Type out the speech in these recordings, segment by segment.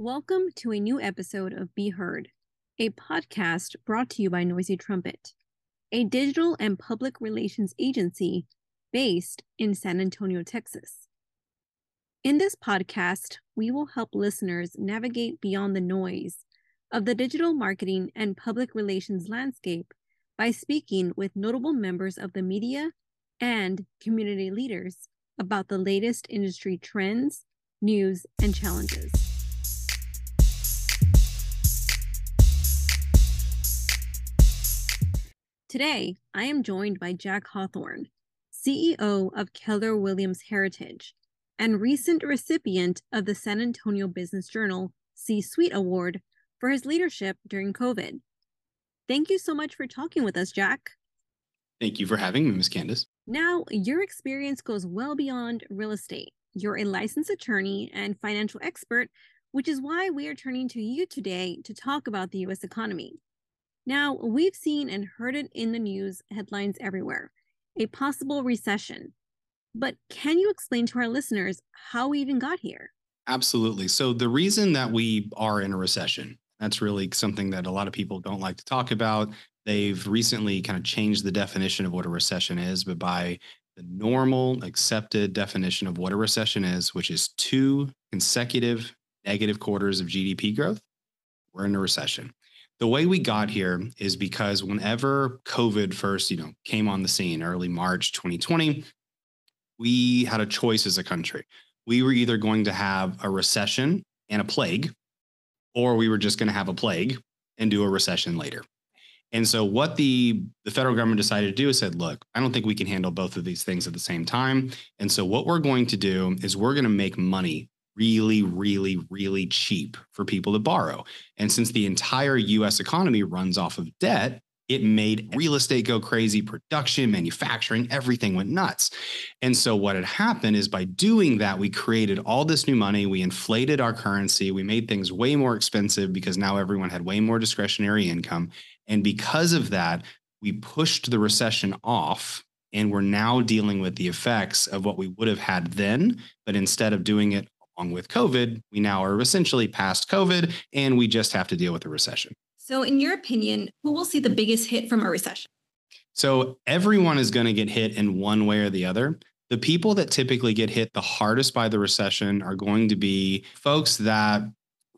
Welcome to a new episode of Be Heard, a podcast brought to you by Noisy Trumpet, a digital and public relations agency based in San Antonio, Texas. In this podcast, we will help listeners navigate beyond the noise of the digital marketing and public relations landscape by speaking with notable members of the media and community leaders about the latest industry trends, news, and challenges. Today, I am joined by Jack Hawthorne, CEO of Keller Williams Heritage and recent recipient of the San Antonio Business Journal C Suite Award for his leadership during COVID. Thank you so much for talking with us, Jack. Thank you for having me, Ms. Candace. Now, your experience goes well beyond real estate. You're a licensed attorney and financial expert, which is why we are turning to you today to talk about the U.S. economy. Now, we've seen and heard it in the news headlines everywhere a possible recession. But can you explain to our listeners how we even got here? Absolutely. So, the reason that we are in a recession, that's really something that a lot of people don't like to talk about. They've recently kind of changed the definition of what a recession is, but by the normal accepted definition of what a recession is, which is two consecutive negative quarters of GDP growth, we're in a recession the way we got here is because whenever COVID first, you know, came on the scene early March 2020, we had a choice as a country. We were either going to have a recession and a plague, or we were just going to have a plague and do a recession later. And so what the the federal government decided to do is said, look, I don't think we can handle both of these things at the same time. And so what we're going to do is we're going to make money really, really, really cheap for people to borrow. And since the entire US economy runs off of debt, it made real estate go crazy, production, manufacturing, everything went nuts. And so, what had happened is by doing that, we created all this new money. We inflated our currency. We made things way more expensive because now everyone had way more discretionary income. And because of that, we pushed the recession off. And we're now dealing with the effects of what we would have had then. But instead of doing it along with COVID, we now are essentially past COVID and we just have to deal with the recession. So, in your opinion, who will see the biggest hit from a recession? So, everyone is going to get hit in one way or the other. The people that typically get hit the hardest by the recession are going to be folks that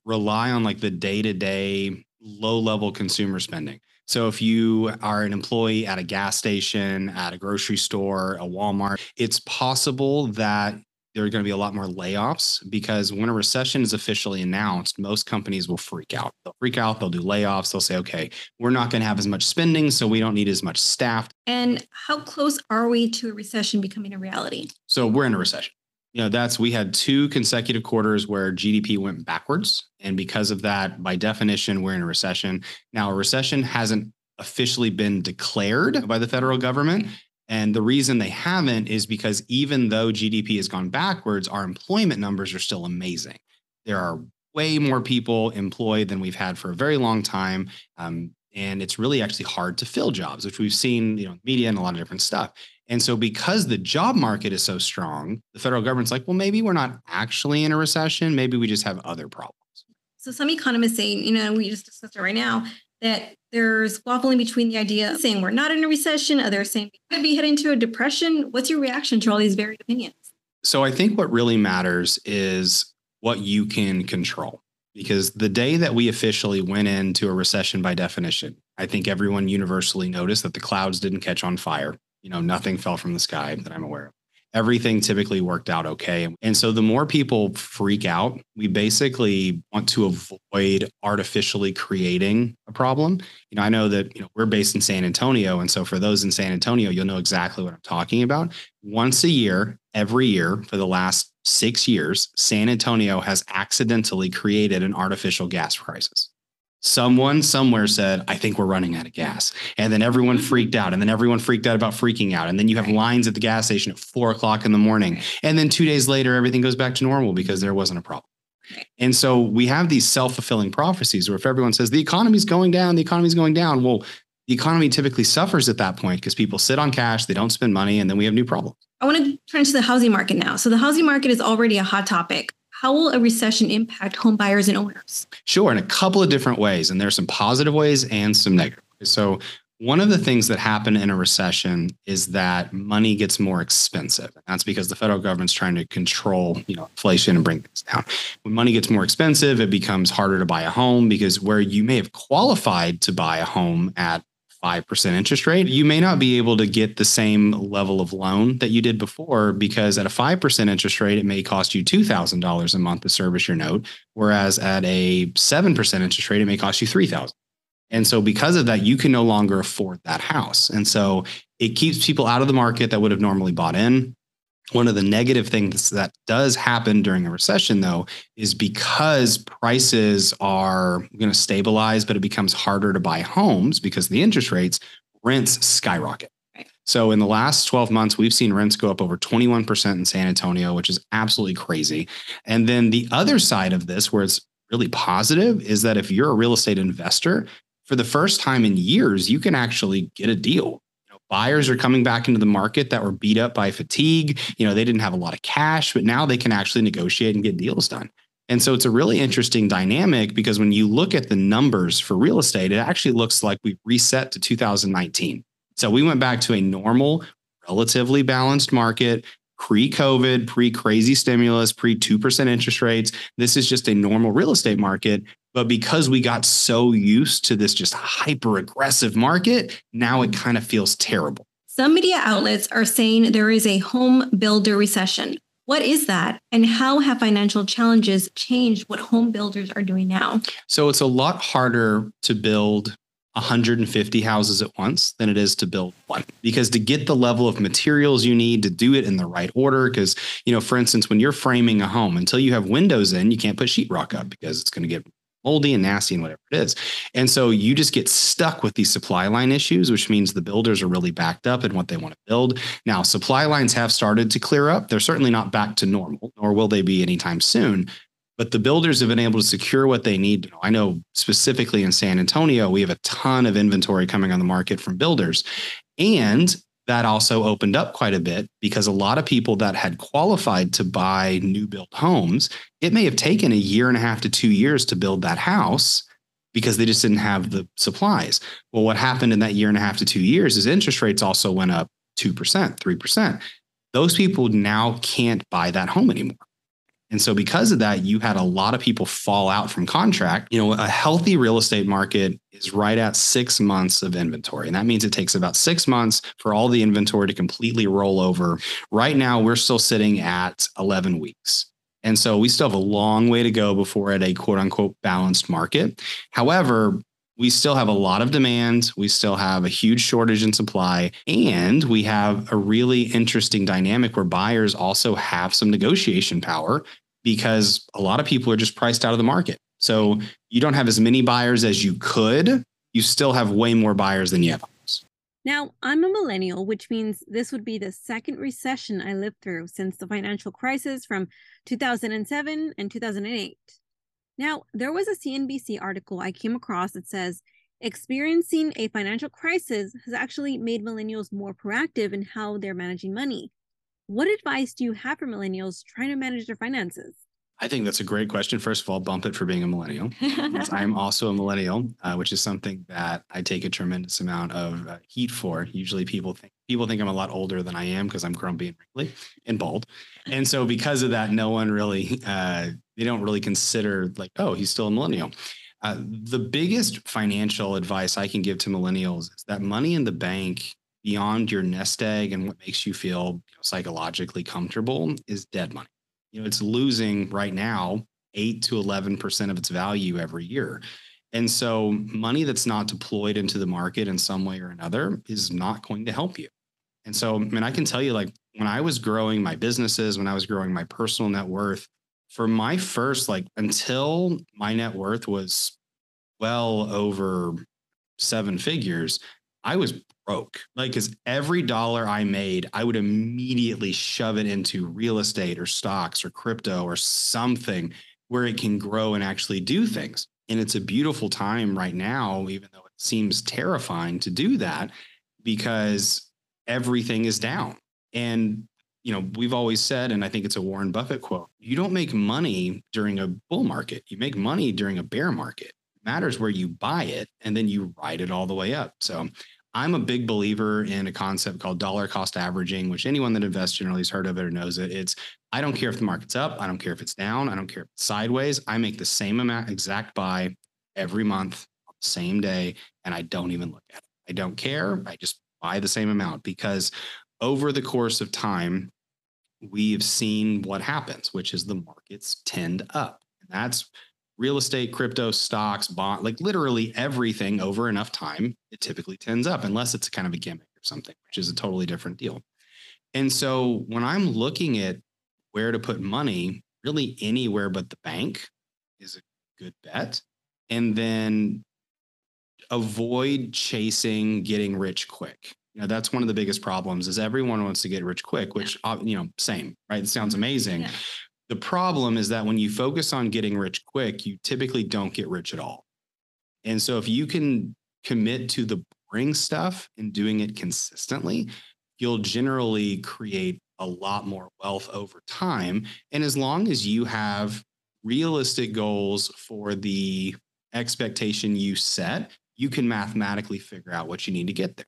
rely on like the day to day, low level consumer spending. So if you are an employee at a gas station, at a grocery store, a Walmart, it's possible that there are going to be a lot more layoffs because when a recession is officially announced, most companies will freak out. They'll freak out, they'll do layoffs, they'll say, okay, we're not going to have as much spending, so we don't need as much staff. And how close are we to a recession becoming a reality? So we're in a recession. You know, that's we had two consecutive quarters where GDP went backwards. And because of that, by definition, we're in a recession. Now, a recession hasn't officially been declared by the federal government. And the reason they haven't is because even though GDP has gone backwards, our employment numbers are still amazing. There are way more people employed than we've had for a very long time. Um, and it's really actually hard to fill jobs, which we've seen, you know, media and a lot of different stuff. And so, because the job market is so strong, the federal government's like, well, maybe we're not actually in a recession. Maybe we just have other problems. So, some economists saying, you know, we just discussed it right now, that there's waffling between the idea of saying we're not in a recession, others saying we could be heading to a depression. What's your reaction to all these varied opinions? So I think what really matters is what you can control. Because the day that we officially went into a recession by definition, I think everyone universally noticed that the clouds didn't catch on fire. You know, nothing fell from the sky that I'm aware of everything typically worked out okay. And so the more people freak out, we basically want to avoid artificially creating a problem. You know, I know that, you know, we're based in San Antonio. And so for those in San Antonio, you'll know exactly what I'm talking about. Once a year, every year for the last six years, San Antonio has accidentally created an artificial gas crisis someone somewhere said, I think we're running out of gas. And then everyone mm-hmm. freaked out. And then everyone freaked out about freaking out. And then you have lines at the gas station at four o'clock in the morning. And then two days later, everything goes back to normal because there wasn't a problem. And so we have these self fulfilling prophecies where if everyone says the economy's going down, the economy's going down, well, the economy typically suffers at that point because people sit on cash, they don't spend money, and then we have new problems. I want to turn to the housing market now. So the housing market is already a hot topic how will a recession impact home buyers and owners? Sure, in a couple of different ways. And there's some positive ways and some negative. So one of the things that happen in a recession is that money gets more expensive. That's because the federal government's trying to control, you know, inflation and bring things down. When money gets more expensive, it becomes harder to buy a home because where you may have qualified to buy a home at 5% interest rate, you may not be able to get the same level of loan that you did before because at a 5% interest rate, it may cost you $2,000 a month to service your note. Whereas at a 7% interest rate, it may cost you 3000 and so because of that, you can no longer afford that house. And so it keeps people out of the market that would have normally bought in. One of the negative things that does happen during a recession, though, is because prices are going to stabilize, but it becomes harder to buy homes because the interest rates, rents skyrocket. So in the last 12 months, we've seen rents go up over 21% in San Antonio, which is absolutely crazy. And then the other side of this, where it's really positive, is that if you're a real estate investor, for the first time in years, you can actually get a deal. Buyers are coming back into the market that were beat up by fatigue. You know, they didn't have a lot of cash, but now they can actually negotiate and get deals done. And so it's a really interesting dynamic because when you look at the numbers for real estate, it actually looks like we reset to 2019. So we went back to a normal, relatively balanced market pre COVID, pre crazy stimulus, pre 2% interest rates. This is just a normal real estate market. But because we got so used to this just hyper aggressive market, now it kind of feels terrible. Some media outlets are saying there is a home builder recession. What is that? And how have financial challenges changed what home builders are doing now? So it's a lot harder to build 150 houses at once than it is to build one because to get the level of materials you need to do it in the right order because you know for instance when you're framing a home until you have windows in you can't put sheetrock up because it's going to get moldy and nasty and whatever it is. And so you just get stuck with these supply line issues, which means the builders are really backed up in what they want to build. Now, supply lines have started to clear up. They're certainly not back to normal, nor will they be anytime soon. But the builders have been able to secure what they need. I know specifically in San Antonio, we have a ton of inventory coming on the market from builders. And that also opened up quite a bit because a lot of people that had qualified to buy new built homes, it may have taken a year and a half to two years to build that house because they just didn't have the supplies. Well, what happened in that year and a half to two years is interest rates also went up 2%, 3%. Those people now can't buy that home anymore. And so because of that, you had a lot of people fall out from contract. You know, a healthy real estate market is right at six months of inventory. And that means it takes about six months for all the inventory to completely roll over. Right now, we're still sitting at 11 weeks. And so we still have a long way to go before at a quote unquote balanced market. However, we still have a lot of demand. We still have a huge shortage in supply. And we have a really interesting dynamic where buyers also have some negotiation power because a lot of people are just priced out of the market. So you don't have as many buyers as you could. You still have way more buyers than you have. Now, I'm a millennial, which means this would be the second recession I lived through since the financial crisis from 2007 and 2008. Now, there was a CNBC article I came across that says experiencing a financial crisis has actually made millennials more proactive in how they're managing money. What advice do you have for millennials trying to manage their finances? I think that's a great question. First of all, bump it for being a millennial. I'm also a millennial, uh, which is something that I take a tremendous amount of uh, heat for. Usually, people think people think I'm a lot older than I am because I'm grumpy and wrinkly and bald, and so because of that, no one really uh, they don't really consider like, oh, he's still a millennial. Uh, the biggest financial advice I can give to millennials is that money in the bank beyond your nest egg and what makes you feel you know, psychologically comfortable is dead money. You know, it's losing right now 8 to 11% of its value every year. And so money that's not deployed into the market in some way or another is not going to help you. And so, I mean, I can tell you, like, when I was growing my businesses, when I was growing my personal net worth, for my first, like, until my net worth was well over seven figures, I was broke. Like, because every dollar I made, I would immediately shove it into real estate or stocks or crypto or something where it can grow and actually do things. And it's a beautiful time right now, even though it seems terrifying to do that because everything is down. And you know, we've always said, and I think it's a Warren Buffett quote you don't make money during a bull market, you make money during a bear market. It matters where you buy it, and then you ride it all the way up. So I'm a big believer in a concept called dollar cost averaging, which anyone that invests generally has heard of it or knows it. It's I don't care if the market's up, I don't care if it's down, I don't care if it's sideways. I make the same amount exact buy every month, same day, and I don't even look at it. I don't care. I just buy the same amount because over the course of time, we've seen what happens, which is the markets tend up. And that's real estate, crypto, stocks, bond, like literally everything over enough time, it typically tends up, unless it's kind of a gimmick or something, which is a totally different deal. And so when I'm looking at where to put money, really anywhere but the bank is a good bet. And then avoid chasing getting rich quick. You know, that's one of the biggest problems is everyone wants to get rich quick, which, uh, you know, same, right? It sounds mm-hmm. amazing. Yeah. The problem is that when you focus on getting rich quick, you typically don't get rich at all. And so if you can commit to the boring stuff and doing it consistently, you'll generally create a lot more wealth over time. And as long as you have realistic goals for the expectation you set, you can mathematically figure out what you need to get there.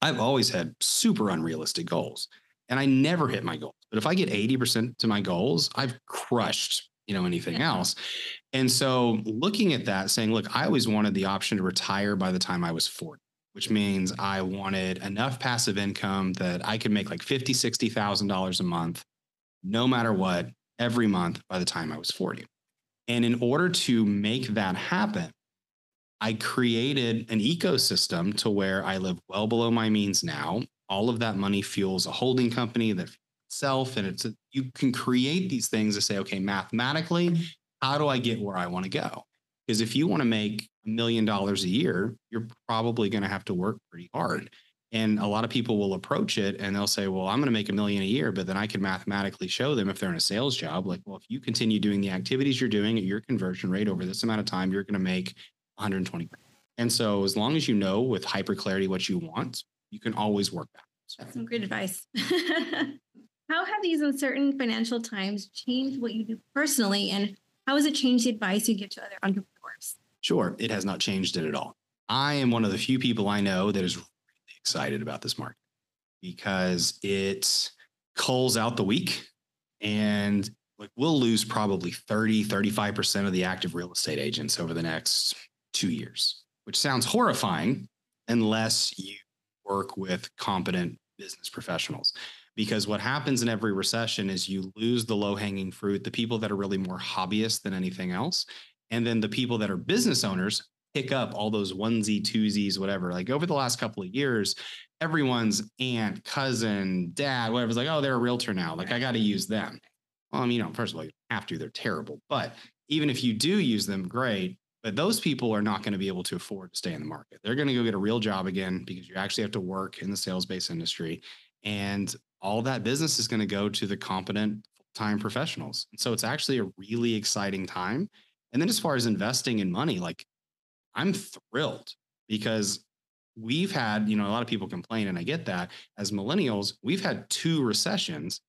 I've always had super unrealistic goals and I never hit my goals. But if I get 80% to my goals, I've crushed, you know, anything yeah. else. And so looking at that, saying, look, I always wanted the option to retire by the time I was 40, which means I wanted enough passive income that I could make like 50, $60,000 a month, no matter what, every month by the time I was 40. And in order to make that happen, I created an ecosystem to where I live well below my means now. All of that money fuels a holding company that itself, and it's a, you can create these things to say, okay, mathematically, how do I get where I want to go? Because if you want to make a million dollars a year, you're probably going to have to work pretty hard. And a lot of people will approach it and they'll say, well, I'm going to make a million a year, but then I can mathematically show them if they're in a sales job, like, well, if you continue doing the activities you're doing at your conversion rate over this amount of time, you're going to make 120 And so as long as you know with hyper clarity what you want, you can always work backwards. That's some great advice. how have these uncertain financial times changed what you do personally and how has it changed the advice you give to other entrepreneurs? Sure, it has not changed it at all. I am one of the few people I know that is really excited about this market because it culls out the weak and like we'll lose probably 30 35% of the active real estate agents over the next two years, which sounds horrifying unless you work with competent business professionals. Because what happens in every recession is you lose the low hanging fruit, the people that are really more hobbyists than anything else. And then the people that are business owners pick up all those onesie, twosies, whatever. Like over the last couple of years, everyone's aunt, cousin, dad, whatever's like, oh, they're a realtor now. Like I got to use them. Well, I mean, you know, first of all, you have to, they're terrible. But even if you do use them, great. But those people are not going to be able to afford to stay in the market. They're going to go get a real job again because you actually have to work in the sales based industry. And all that business is going to go to the competent full time professionals. And so it's actually a really exciting time. And then as far as investing in money, like I'm thrilled because we've had, you know, a lot of people complain, and I get that as millennials, we've had two recessions,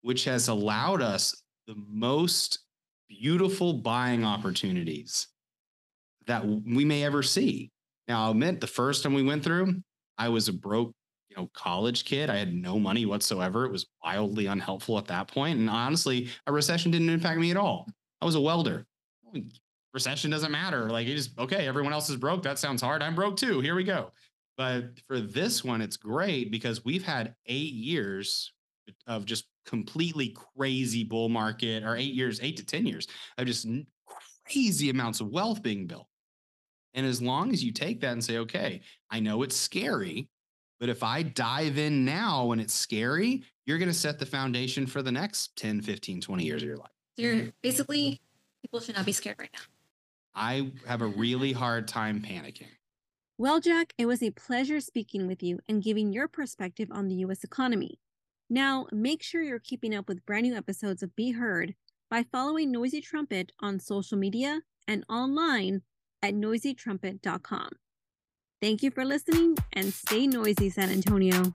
which has allowed us the most beautiful buying opportunities that we may ever see. Now, I'll admit the first time we went through, I was a broke, you know, college kid. I had no money whatsoever. It was wildly unhelpful at that point. And honestly, a recession didn't impact me at all. I was a welder. Recession doesn't matter. Like it just okay, everyone else is broke. That sounds hard. I'm broke too. Here we go. But for this one, it's great because we've had eight years of just completely crazy bull market, or eight years, eight to 10 years of just crazy amounts of wealth being built. And as long as you take that and say, okay, I know it's scary, but if I dive in now when it's scary, you're going to set the foundation for the next 10, 15, 20 years of your life. So you're basically, people should not be scared right now. I have a really hard time panicking. Well, Jack, it was a pleasure speaking with you and giving your perspective on the U.S. economy. Now, make sure you're keeping up with brand new episodes of Be Heard by following Noisy Trumpet on social media and online at noisytrumpet.com. Thank you for listening and stay noisy, San Antonio.